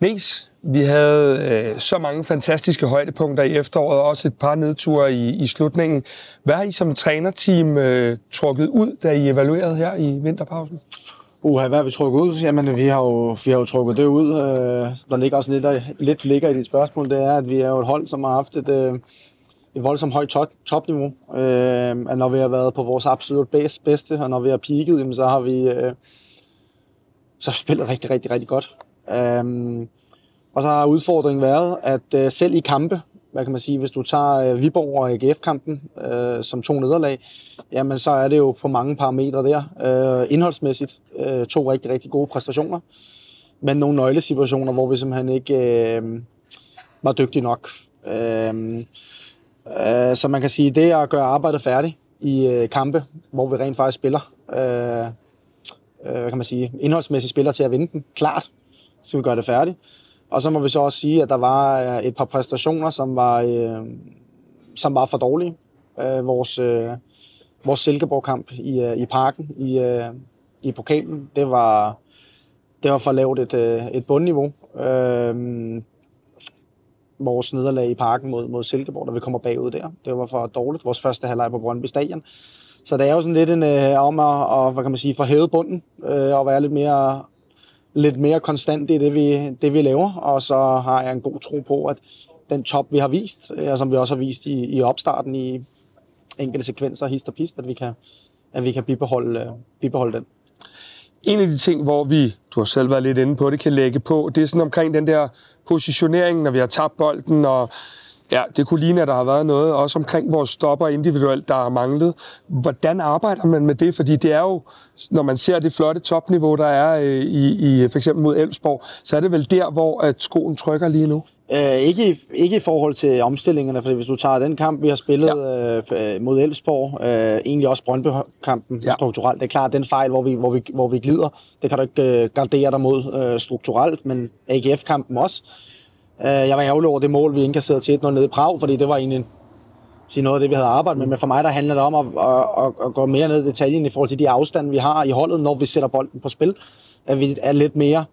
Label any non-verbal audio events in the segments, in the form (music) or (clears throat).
Nes, vi havde øh, så mange fantastiske højdepunkter i efteråret, og også et par nedture i, i slutningen. Hvad har I som trænerteam øh, trukket ud, da I evaluerede her i vinterpausen? Uha, hvad har vi trukket ud? Jamen, vi har jo, vi har jo trukket det ud. Øh, der ligger også lidt, lidt ligger i dit spørgsmål, det er, at vi er jo et hold, som har haft et, øh, et voldsomt højt top, topniveau. Øh, at når vi har været på vores absolut bedste, og når vi har peaked, jamen, så har vi øh, så spillet rigtig, rigtig, rigtig godt. Øhm, og så har udfordringen været, at øh, selv i kampe, hvad kan man sige, hvis du tager øh, Viborg og AGF-kampen øh, som to nederlag, jamen så er det jo på mange parametre der. Øh, indholdsmæssigt øh, to rigtig, rigtig gode præstationer, men nogle nøglesituationer, hvor vi simpelthen ikke øh, var dygtige nok. Øh, øh, så man kan sige, det at gøre arbejdet færdigt i øh, kampe, hvor vi rent faktisk spiller, øh, øh, hvad kan man sige, indholdsmæssigt spiller til at vinde den, klart, så vi gøre det færdigt. Og så må vi så også sige, at der var øh, et par præstationer, som var, øh, som var for dårlige. Øh, vores, øh, vores Silkeborg-kamp i, øh, i parken i, øh, i pokalen, det var, det var for lavt et, øh, et bundniveau. Øh, vores nederlag i parken mod, mod Silkeborg, da vi kommer bagud der. Det var for dårligt. Vores første halvleg på Brøndby Stadion. Så det er jo sådan lidt en, øh, om at, og, hvad kan man sige, forhæve bunden øh, og være lidt mere lidt mere konstant i det vi, det, vi laver, og så har jeg en god tro på, at den top, vi har vist, og som vi også har vist i, i opstarten i enkelte sekvenser, hist og pist, at vi kan, at vi kan bibeholde, bibeholde den. En af de ting, hvor vi, du har selv været lidt inde på det, kan lægge på, det er sådan omkring den der positionering, når vi har tabt bolden, og Ja, det kunne ligne, at der har været noget også omkring vores stopper individuelt, der har manglet. Hvordan arbejder man med det? Fordi det er jo, når man ser det flotte topniveau, der er øh, i, i for eksempel mod Elfsborg, så er det vel der, hvor at skoen trykker lige nu? Øh, ikke, i, ikke i forhold til omstillingerne, for hvis du tager den kamp, vi har spillet ja. øh, mod Elfsborg, øh, egentlig også Brøndby-kampen ja. strukturelt, det er klart, den fejl, hvor vi, hvor vi, hvor vi glider, det kan du ikke øh, gardere dig mod øh, strukturelt, men AGF-kampen også Øh, Øh, jeg var ærgerlig over det mål, vi indkasserede til 1-0 nede i Prag, fordi det var egentlig sige noget af det, vi havde arbejdet med. Men for mig, der handler det om at, at, at, at gå mere ned i detaljen i forhold til de afstande, vi har i holdet, når vi sætter bolden på spil. At vi er lidt mere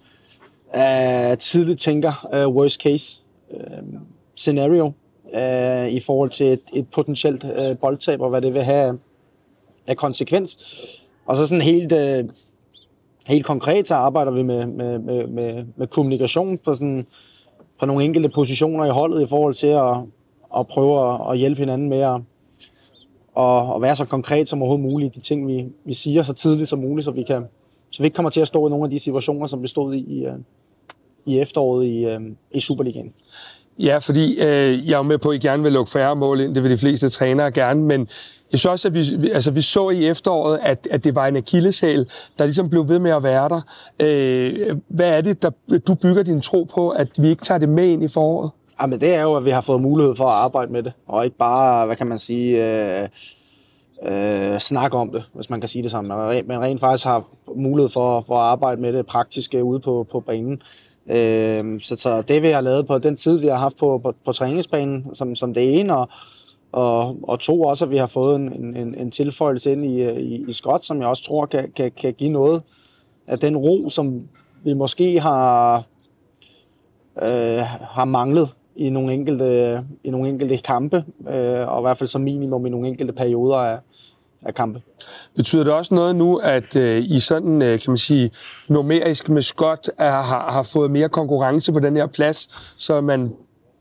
uh, tidligt tænker uh, worst case uh, scenario uh, i forhold til et, et potentielt uh, boldtab, og hvad det vil have af konsekvens. Og så sådan helt, uh, helt konkret, så arbejder vi med, med, med, med, med kommunikation på sådan på nogle enkelte positioner i holdet i forhold til at, at prøve at hjælpe hinanden med at, at, at være så konkret som overhovedet muligt. De ting, vi, vi siger så tidligt som muligt, så vi, kan, så vi ikke kommer til at stå i nogle af de situationer, som vi stod i i, i efteråret i, øh, i Superligaen. Ja, fordi øh, jeg er med på, at I gerne vil lukke færre mål ind. Det vil de fleste trænere gerne, men jeg synes også, at vi, altså, vi så i efteråret, at, at det var en akilleshæl, der ligesom blev ved med at være der. Øh, hvad er det, der du bygger din tro på, at vi ikke tager det med ind i foråret? Jamen, det er jo, at vi har fået mulighed for at arbejde med det, og ikke bare, hvad kan man sige, øh, øh, snakke om det, hvis man kan sige det sådan. Men rent faktisk har mulighed for, for at arbejde med det praktisk ude på, på banen. Øh, så, så det, vi har lavet på den tid, vi har haft på, på, på træningsbanen, som, som det ene, og, og, og to også, at vi har fået en, en, en tilføjelse ind i, øh, i, i skot, som jeg også tror kan, kan, kan give noget af den ro, som vi måske har, øh, har manglet i nogle enkelte, i nogle enkelte kampe, øh, og i hvert fald som minimum i nogle enkelte perioder af, af kampe. Betyder det også noget nu, at øh, I sådan, øh, kan man sige, numerisk med skot er, har, har fået mere konkurrence på den her plads, så man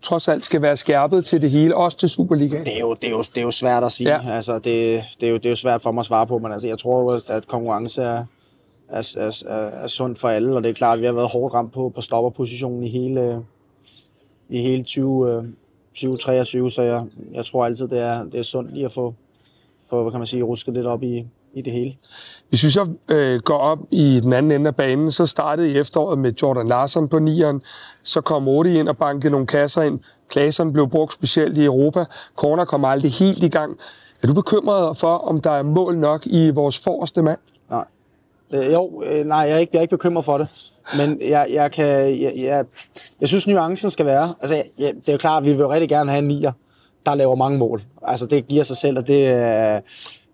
trods alt skal være skærpet til det hele, også til Superligaen? Det er jo, det er jo, det er jo svært at sige. Ja. Altså, det, det, er jo, det er jo svært for mig at svare på, men altså, jeg tror jo, at konkurrence er, er, er, er, er sundt for alle, og det er klart, at vi har været hårdt ramt på, på stopperpositionen i hele, i hele 20, 2023, så jeg, jeg tror altid, det er, det er sundt lige at få, få hvad kan man sige, rusket lidt op i, i det hele. Hvis vi så øh, går op i den anden ende af banen, så startede i efteråret med Jordan Larsen på nieren. Så kom Odi ind og bankede nogle kasser ind. Klaseren blev brugt specielt i Europa. Corner kom aldrig helt i gang. Er du bekymret for, om der er mål nok i vores forreste mand? Nej. Øh, jo, øh, nej, jeg er, ikke, jeg er ikke bekymret for det. Men jeg, jeg, kan, jeg, jeg, jeg synes, nuancen skal være... Altså, jeg, det er jo klart, at vi vil rigtig gerne have en nier, der laver mange mål. Altså, det giver sig selv, og det... Øh,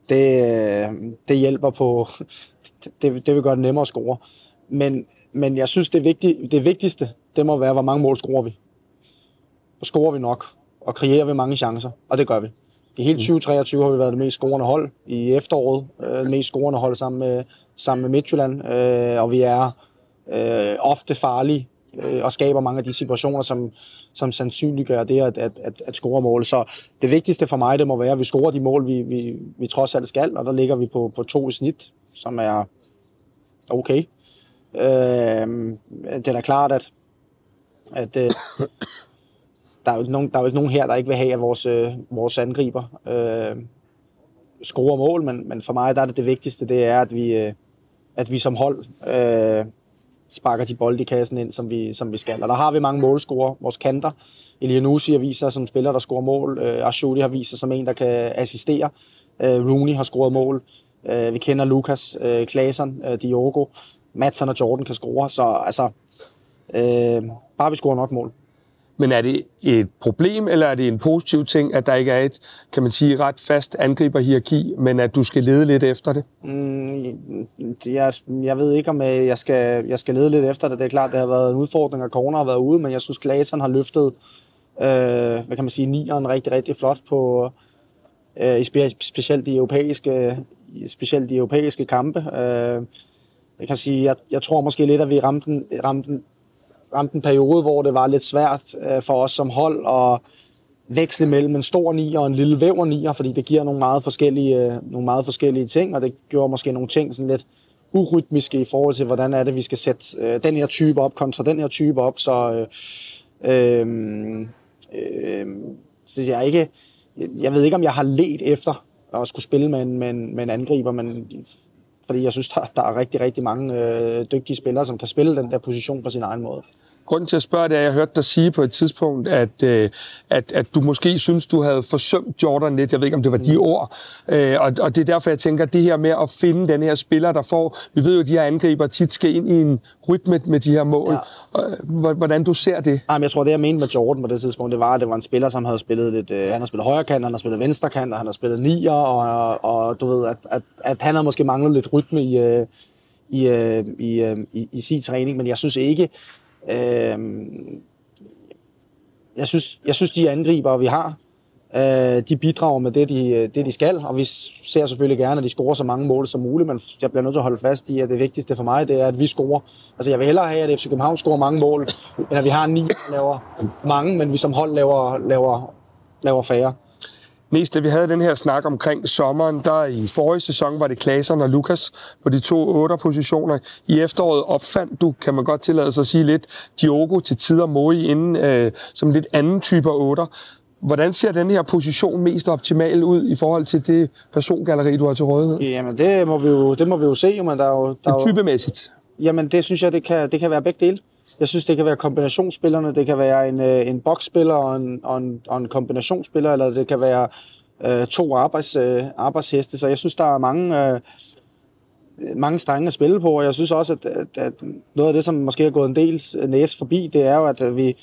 det, det hjælper på, (laughs) det, det vil gøre det nemmere at score. Men, men jeg synes, det, vigtige, det vigtigste, det må være, hvor mange mål scorer vi. Og scorer vi nok, og kreerer vi mange chancer, og det gør vi. I hele 2023 har vi været det mest scorende hold. I efteråret øh, mest scorende hold sammen med, sammen med Midtjylland. Øh, og vi er øh, ofte farlige øh, og skaber mange af de situationer, som, som sandsynliggør det at, at, at, at score mål. Så det vigtigste for mig, det må være, at vi scorer de mål, vi, vi, vi trods alt skal, og der ligger vi på, på to i snit, som er okay. Øh, det er da klart, at, at øh, der, er jo ikke nogen, der er jo ikke nogen her, der ikke vil have, at vores, øh, vores angriber øh, scorer mål, men, men for mig der er det, det vigtigste, det er, at vi, øh, at vi som hold øh, sparker de bolde i kassen ind, som vi, som vi skal. Og der har vi mange målscorer. Vores kanter, Elianusi har vist sig som spiller, der scorer mål. Øh, har vist sig som en, der kan assistere. Øh, Rooney har scoret mål. Øh, vi kender Lukas, øh, Klasen, øh, Diogo. Madsen og Jordan kan score. Så altså, øh, bare vi scorer nok mål. Men er det et problem, eller er det en positiv ting, at der ikke er et, kan man sige, ret fast angriberhierarki, men at du skal lede lidt efter det? Mm, jeg, jeg ved ikke, om øh, jeg skal, jeg skal lede lidt efter det. Det er klart, det har været en udfordring, at Corner har været ude, men jeg synes, Glasen har løftet, øh, hvad kan man sige, nieren rigtig, rigtig flot på, øh, specielt de europæiske, specielt de europæiske kampe. Øh, jeg kan sige, jeg, jeg tror måske lidt, at vi ramte, ramte ramt en periode, hvor det var lidt svært øh, for os som hold at veksle mellem en stor nier og en lille væver nier, fordi det giver nogle meget forskellige, øh, nogle meget forskellige ting, og det gjorde måske nogle ting sådan lidt urytmiske i forhold til, hvordan er det, vi skal sætte øh, den her type op kontra den her type op. Så, øh, øh, øh, så jeg ikke, jeg ved ikke, om jeg har let efter at skulle spille med en, med en, med en angriber, men fordi jeg synes, der, der er rigtig, rigtig mange øh, dygtige spillere, som kan spille den der position på sin egen måde. Grunden til at spørge det er, at jeg hørte dig sige på et tidspunkt, at, øh, at, at du måske synes, du havde forsømt Jordan lidt. Jeg ved ikke, om det var de mm. ord. Øh, og, og det er derfor, jeg tænker, at det her med at finde den her spiller, der får... Vi ved jo, at de her angriber tit skal ind i en rytme med de her mål. Ja. Hvordan du ser det? Jamen, jeg tror, det jeg mente med Jordan på det tidspunkt, det var, at det var en spiller, som havde spillet lidt... Øh, han har spillet højre kant, han har spillet venstre kant, og han har spillet nier, og, og du ved, at, at, at han har måske manglet lidt rytme i... Øh, i, øh, i, øh, i, i sin træning, men jeg synes ikke, Øh, jeg, synes, jeg synes, de angriber, vi har, øh, de bidrager med det de, øh, det, de skal, og vi ser selvfølgelig gerne, at de scorer så mange mål som muligt, men jeg bliver nødt til at holde fast i, at det vigtigste for mig, det er, at vi scorer. Altså, jeg vil hellere have, at FC København scorer mange mål, end at vi har ni, der laver mange, men vi som hold laver, laver, laver færre. Mest da vi havde den her snak omkring sommeren, der i forrige sæson var det Klaseren og Lukas på de to otter positioner. I efteråret opfandt du, kan man godt tillade sig at sige lidt, Diogo til tider Moi inden øh, som lidt anden type otter. Hvordan ser den her position mest optimal ud i forhold til det persongalleri, du har til rådighed? Jamen, det må vi jo, det må vi jo se, men der er jo... Der er typemæssigt? Jamen, det synes jeg, det kan, det kan være begge dele. Jeg synes, det kan være kombinationsspillerne. Det kan være en, øh, en boksspiller og en, og, en, og en kombinationsspiller, eller det kan være øh, to arbejds, øh, arbejdsheste. Så jeg synes, der er mange, øh, mange strenge at spille på, og jeg synes også, at, at, at noget af det, som måske har gået en del øh, næse forbi, det er jo, at vi,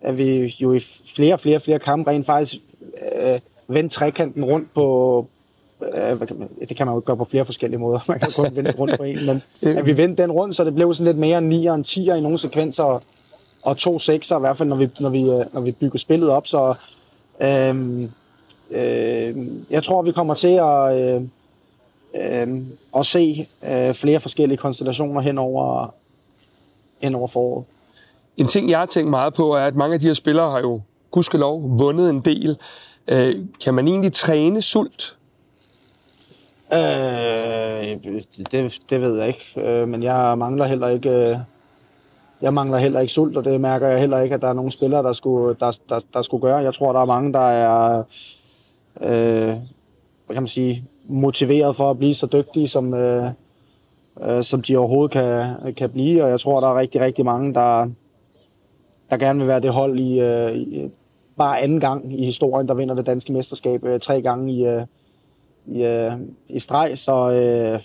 at vi jo i flere og flere, flere kampe rent faktisk øh, vendte trekanten rundt på, det kan man jo gøre på flere forskellige måder. (laughs) Man kan kun vende rundt på en, men at vi vendte den rundt, så det blev sådan lidt mere 9 og 10 i nogle sekvenser, og to 6'er, i hvert fald når vi, når vi, øh, når vi bygger spillet op. Så øh, øh, jeg tror, vi kommer til at, øh, øh, at se øh, flere forskellige konstellationer hen over, hen over foråret. En ting, jeg har tænkt meget på, er, at mange af de her spillere har jo gudskelov vundet en del. Øh, kan man egentlig træne sult? Øh, det, det ved jeg ikke, øh, men jeg mangler heller ikke... Øh, jeg mangler heller ikke sult, og det mærker jeg heller ikke, at der er nogen spillere, der skulle, der, der, der skulle gøre. Jeg tror, der er mange, der er øh, hvad kan man sige, motiveret for at blive så dygtige, som, øh, øh, som de overhovedet kan, kan blive. Og jeg tror, der er rigtig, rigtig mange, der, der gerne vil være det hold i, øh, i bare anden gang i historien, der vinder det danske mesterskab øh, tre gange i, øh, i, øh, i streg, så øh,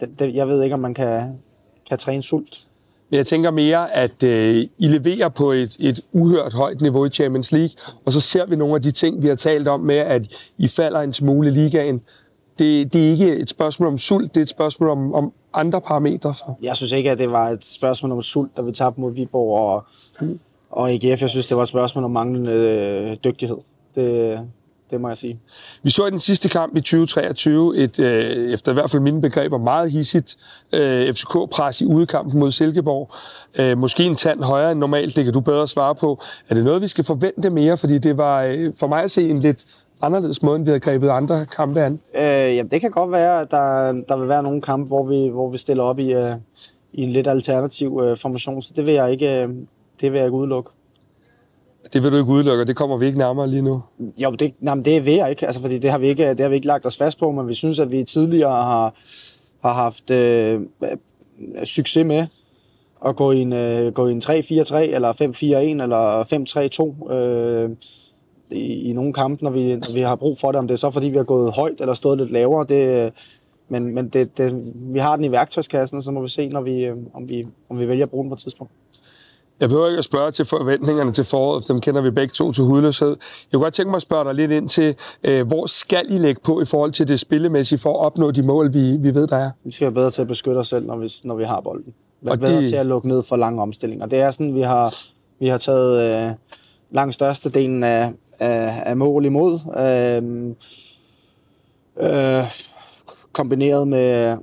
det, det, jeg ved ikke, om man kan, kan træne sult. Men jeg tænker mere, at øh, I leverer på et, et uhørt højt niveau i Champions League, og så ser vi nogle af de ting, vi har talt om med, at I falder en smule i ligaen. Det, det er ikke et spørgsmål om sult, det er et spørgsmål om, om andre parametre? Så? Jeg synes ikke, at det var et spørgsmål om sult, da vi tabte mod Viborg og, og IGF. Jeg synes, det var et spørgsmål om manglende øh, dygtighed. Det, det må jeg sige. Vi så i den sidste kamp i 2023 et, øh, efter i hvert fald mine begreber, meget hissigt øh, FCK-pres i udekampen mod Silkeborg. Øh, måske en tand højere end normalt, det kan du bedre svare på. Er det noget, vi skal forvente mere? Fordi det var øh, for mig at se en lidt anderledes måde, end vi har grebet andre kampe an. Øh, jamen, det kan godt være, at der, der vil være nogle kampe, hvor vi, hvor vi stiller op i, øh, i en lidt alternativ øh, formation, så det vil jeg ikke, øh, det vil jeg ikke udelukke. Det vil du ikke udelukke, og det kommer vi ikke nærmere lige nu. Jo, det, nej, men det vil jeg ikke, altså, fordi det har, vi ikke, det har vi ikke lagt os fast på, men vi synes, at vi tidligere har, har haft øh, succes med at gå i en, øh, gå i en 3-4-3, eller 5-4-1, eller 5-3-2 øh, i, i nogle kampe, når vi, når vi har brug for det. Om det er så, fordi vi har gået højt eller stået lidt lavere, det, men, men det, det, vi har den i værktøjskassen, så må vi se, når vi, øh, om, vi, om vi vælger at bruge den på et tidspunkt. Jeg behøver ikke at spørge til forventningerne til foråret, for dem kender vi begge to til hudløshed. Jeg kunne godt tænke mig at spørge dig lidt ind til, øh, hvor skal I lægge på i forhold til det spillemæssige for at opnå de mål, vi, vi ved, der er? Vi skal være bedre til at beskytte os selv, når vi, når vi har bolden. Være og bedre det... til at lukke ned for lange omstillinger. Det er sådan, vi har, vi har taget øh, langt størstedelen af, af, af mål imod. Øh, øh, kombineret med,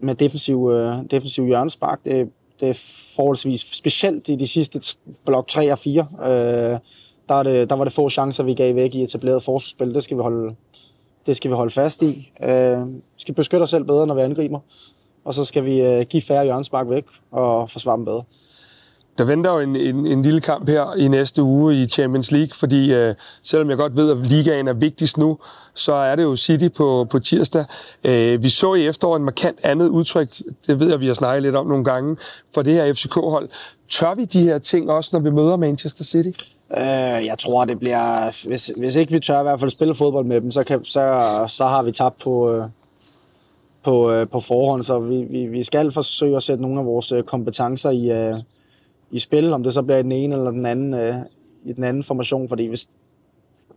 med defensiv, øh, defensiv hjørnespark. Det, det er forholdsvis specielt i de sidste blok 3 og 4. Øh, der, er det, der var det få chancer, vi gav væk i etableret forsvarsspil. Det skal vi holde, det skal vi holde fast i. Øh, vi skal beskytte os selv bedre, når vi angriber. Og så skal vi øh, give færre hjørnespark væk og forsvare dem bedre. Der venter jo en, en, en lille kamp her i næste uge i Champions League, fordi øh, selvom jeg godt ved, at ligaen er vigtigst nu, så er det jo City på, på tirsdag. Øh, vi så i efteråret en markant andet udtryk, det ved jeg, vi har snakket lidt om nogle gange, for det her FCK-hold. Tør vi de her ting også, når vi møder Manchester City? Øh, jeg tror, det bliver... Hvis, hvis ikke vi tør i hvert fald spille fodbold med dem, så, kan, så, så har vi tabt på, øh, på, øh, på forhånd, så vi, vi, vi skal forsøge at sætte nogle af vores øh, kompetencer i, øh, i spil, om det så bliver i den ene eller den anden, øh, i den anden formation, fordi hvis,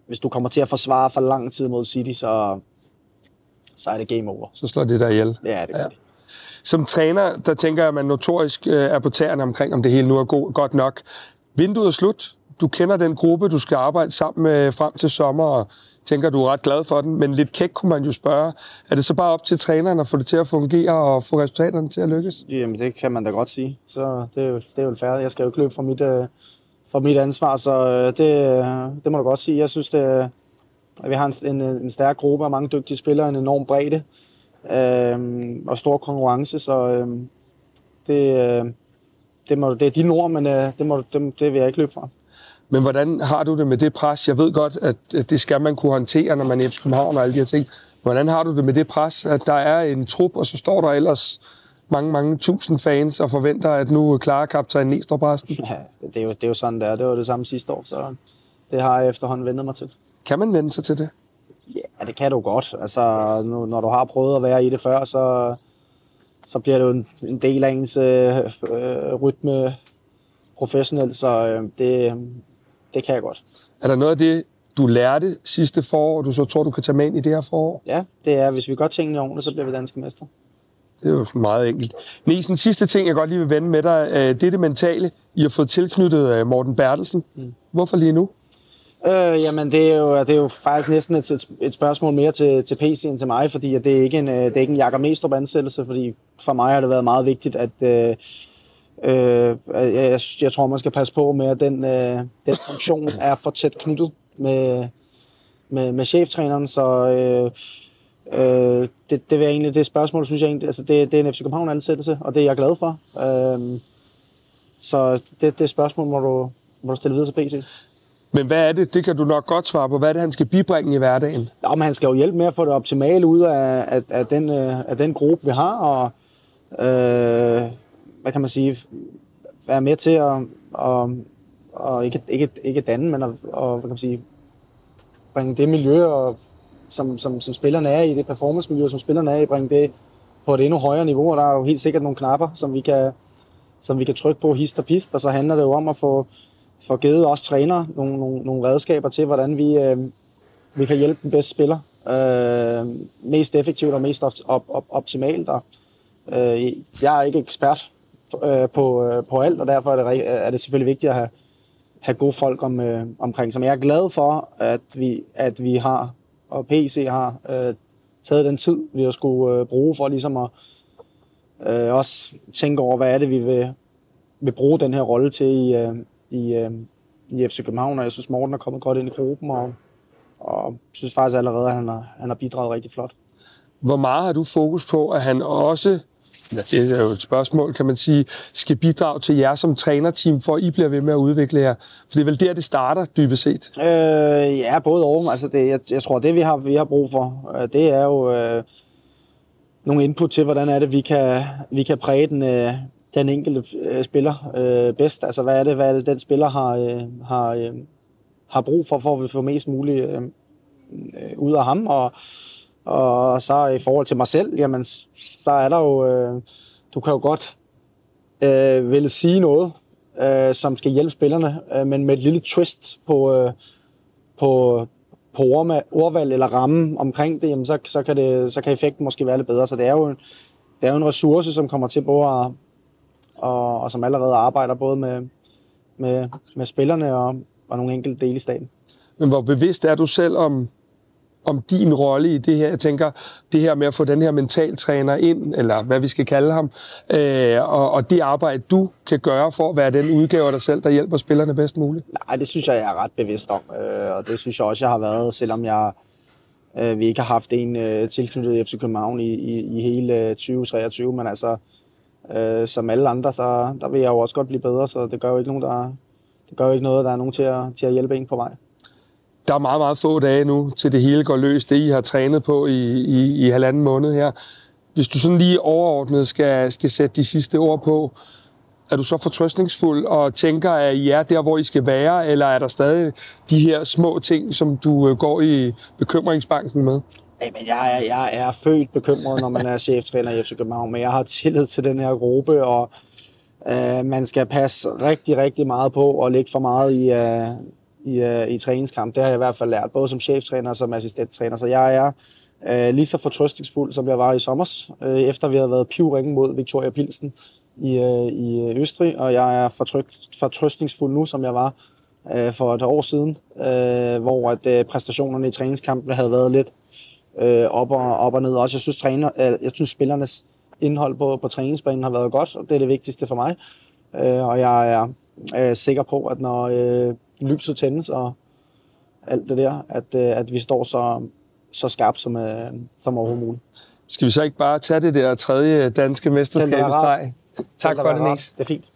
hvis du kommer til at forsvare for lang tid mod City, så, så er det game over. Så slår det der ihjel. Ja, det gør ja. det. Som træner, der tænker jeg, at man notorisk øh, er på tæerne omkring, om det hele nu er god, godt nok. Vinduet er slut. Du kender den gruppe, du skal arbejde sammen med frem til sommer, og tænker, du er ret glad for den. Men lidt kæk kunne man jo spørge, er det så bare op til træneren at få det til at fungere og få resultaterne til at lykkes? Jamen, det kan man da godt sige. Så det er jo, det er jo færdigt. Jeg skal jo ikke løbe fra mit, øh, fra mit ansvar, så øh, det, øh, det må du godt sige. Jeg synes, det, at vi har en, en, en stærk gruppe af mange dygtige spillere, en enorm bredde øh, og stor konkurrence, så øh, det, øh, det, må, det er dine ord, men øh, det, må, det, det vil jeg ikke løbe fra. Men hvordan har du det med det pres? Jeg ved godt, at det skal man kunne håndtere, når man er i København og alle de her ting. Hvordan har du det med det pres, at der er en trup, og så står der ellers mange, mange tusind fans og forventer, at nu klarer kaptajn Næstrup resten? Ja, det er, jo, det er jo sådan, det er. Det var det samme sidste år, så det har jeg efterhånden vendt mig til. Kan man vende sig til det? Ja, det kan du godt. Altså, nu, når du har prøvet at være i det før, så, så bliver det jo en, en del af ens øh, øh, rytme professionelt, så øh, det, det kan jeg godt. Er der noget af det, du lærte sidste forår, og du så tror, du kan tage med ind i det her forår? Ja, det er, hvis vi gør tingene ordentligt, så bliver vi danske mester. Det er jo meget enkelt. Nielsen, sidste ting, jeg godt lige vil vende med dig, øh, det er det mentale. I har fået tilknyttet øh, Morten Bertelsen. Mm. Hvorfor lige nu? Øh, jamen, det er, jo, det er jo faktisk næsten et, et spørgsmål mere til, til PC end til mig, fordi det er ikke en, øh, det er ikke en Jakob Mestrup ansættelse, fordi for mig har det været meget vigtigt, at, øh, Øh, jeg, jeg tror, man skal passe på med, at den, øh, den funktion (clears throat) er for tæt knyttet med, med, med cheftræneren, så øh, øh, det, det, vil egentlig, det spørgsmål, synes jeg egentlig, altså det, det er en FC København ansættelse, og det er jeg glad for. Øh, så det, det spørgsmål må du, må du stille videre til PC. Men hvad er det, det kan du nok godt svare på, hvad er det, han skal bibringe i hverdagen? Ja, men han skal jo hjælpe med at få det optimale ud af, af, af, den, øh, af den gruppe, vi har, og øh, hvad kan man sige, være med til at, og, og ikke, ikke, ikke danne, men at, og, hvad kan man sige, bringe det miljø, og, som, som, som spillerne er i, det performance-miljø, som spillerne er i, bringe det på et endnu højere niveau, og der er jo helt sikkert nogle knapper, som vi kan, som vi kan trykke på hist og pist, og så handler det jo om at få, få givet os trænere nogle, nogle, nogle redskaber til, hvordan vi, øh, vi kan hjælpe den bedste spiller øh, mest effektivt og mest op, op, op, optimalt, og Øh, jeg er ikke ekspert øh, på, øh, på alt, og derfor er det, er det selvfølgelig vigtigt at have, have gode folk om, øh, omkring sig. Men jeg er glad for, at vi, at vi har, og PC har, øh, taget den tid, vi har skulle øh, bruge for ligesom at øh, også tænke over, hvad er det, vi vil, vil bruge den her rolle til i, øh, i, øh, i FC København. Og jeg synes, Morten er kommet godt ind i gruppen, og, og synes faktisk allerede, at han har, han har bidraget rigtig flot. Hvor meget har du fokus på, at han også det er jo et spørgsmål, kan man sige, skal bidrage til jer som trænerteam, for at I bliver ved med at udvikle jer? For det er vel der, det starter, dybest set? Øh, ja, både og. Altså det, jeg, jeg tror, det vi har, vi har brug for, øh, det er jo øh, nogle input til, hvordan er det, vi kan, vi kan præge den, øh, den enkelte øh, spiller øh, bedst. Altså hvad er det, hvad er det den spiller har, øh, har, øh, har brug for, for at vi får mest muligt øh, øh, ud af ham, og og så i forhold til mig selv, jamen, så er der jo, øh, du kan jo godt øh, ville sige noget, øh, som skal hjælpe spillerne, øh, men med et lille twist på, øh, på, på ordvalg eller ramme omkring det, jamen, så, så, kan det, så kan effekten måske være lidt bedre. Så det er jo, det er jo en ressource, som kommer til både at, og, og som allerede arbejder både med, med, med spillerne og, og nogle enkelte dele i staten. Men hvor bevidst er du selv om, om din rolle i det her. Jeg tænker, det her med at få den her mentaltræner ind, eller hvad vi skal kalde ham, øh, og, og det arbejde, du kan gøre for at være den udgave af dig selv, der hjælper spillerne bedst muligt? Nej, det synes jeg, jeg er ret bevidst om, øh, og det synes jeg også, jeg har været, selvom jeg øh, vi ikke har haft en øh, tilknyttet FC København i, i, i hele øh, 2023, men altså, øh, som alle andre, så der vil jeg jo også godt blive bedre, så det gør jo ikke, nogen, der, det gør jo ikke noget, der er nogen til at, til at hjælpe en på vej der er meget, meget få dage nu, til det hele går løs, det I har trænet på i, i, i halvanden måned her. Hvis du sådan lige overordnet skal, skal sætte de sidste ord på, er du så fortrøstningsfuld og tænker, at I er der, hvor I skal være, eller er der stadig de her små ting, som du øh, går i bekymringsbanken med? Jamen, jeg, er, jeg er født bekymret, når man er cheftræner i FC København, men jeg har tillid til den her gruppe, og øh, man skal passe rigtig, rigtig meget på og lægge for meget i, øh, i, øh, i træningskamp. Det har jeg i hvert fald lært, både som cheftræner og som assistenttræner. Så jeg er øh, lige så fortrøstningsfuld, som jeg var i sommer, øh, efter vi havde været pivringe mod Victoria Pilsen i, øh, i Østrig, og jeg er fortrøstningsfuld nu, som jeg var øh, for et år siden, øh, hvor at øh, præstationerne i træningskampen havde været lidt øh, op, og, op og ned. Også jeg synes, træner, øh, jeg synes spillernes indhold på, på træningsbanen har været godt, og det er det vigtigste for mig. Øh, og jeg er øh, sikker på, at når øh, lyset tændes og alt det der, at, øh, at vi står så, så skarpt som, øh, som overhovedet muligt. Skal vi så ikke bare tage det der tredje danske mesterskab Tak for det, Niels. Det er fint.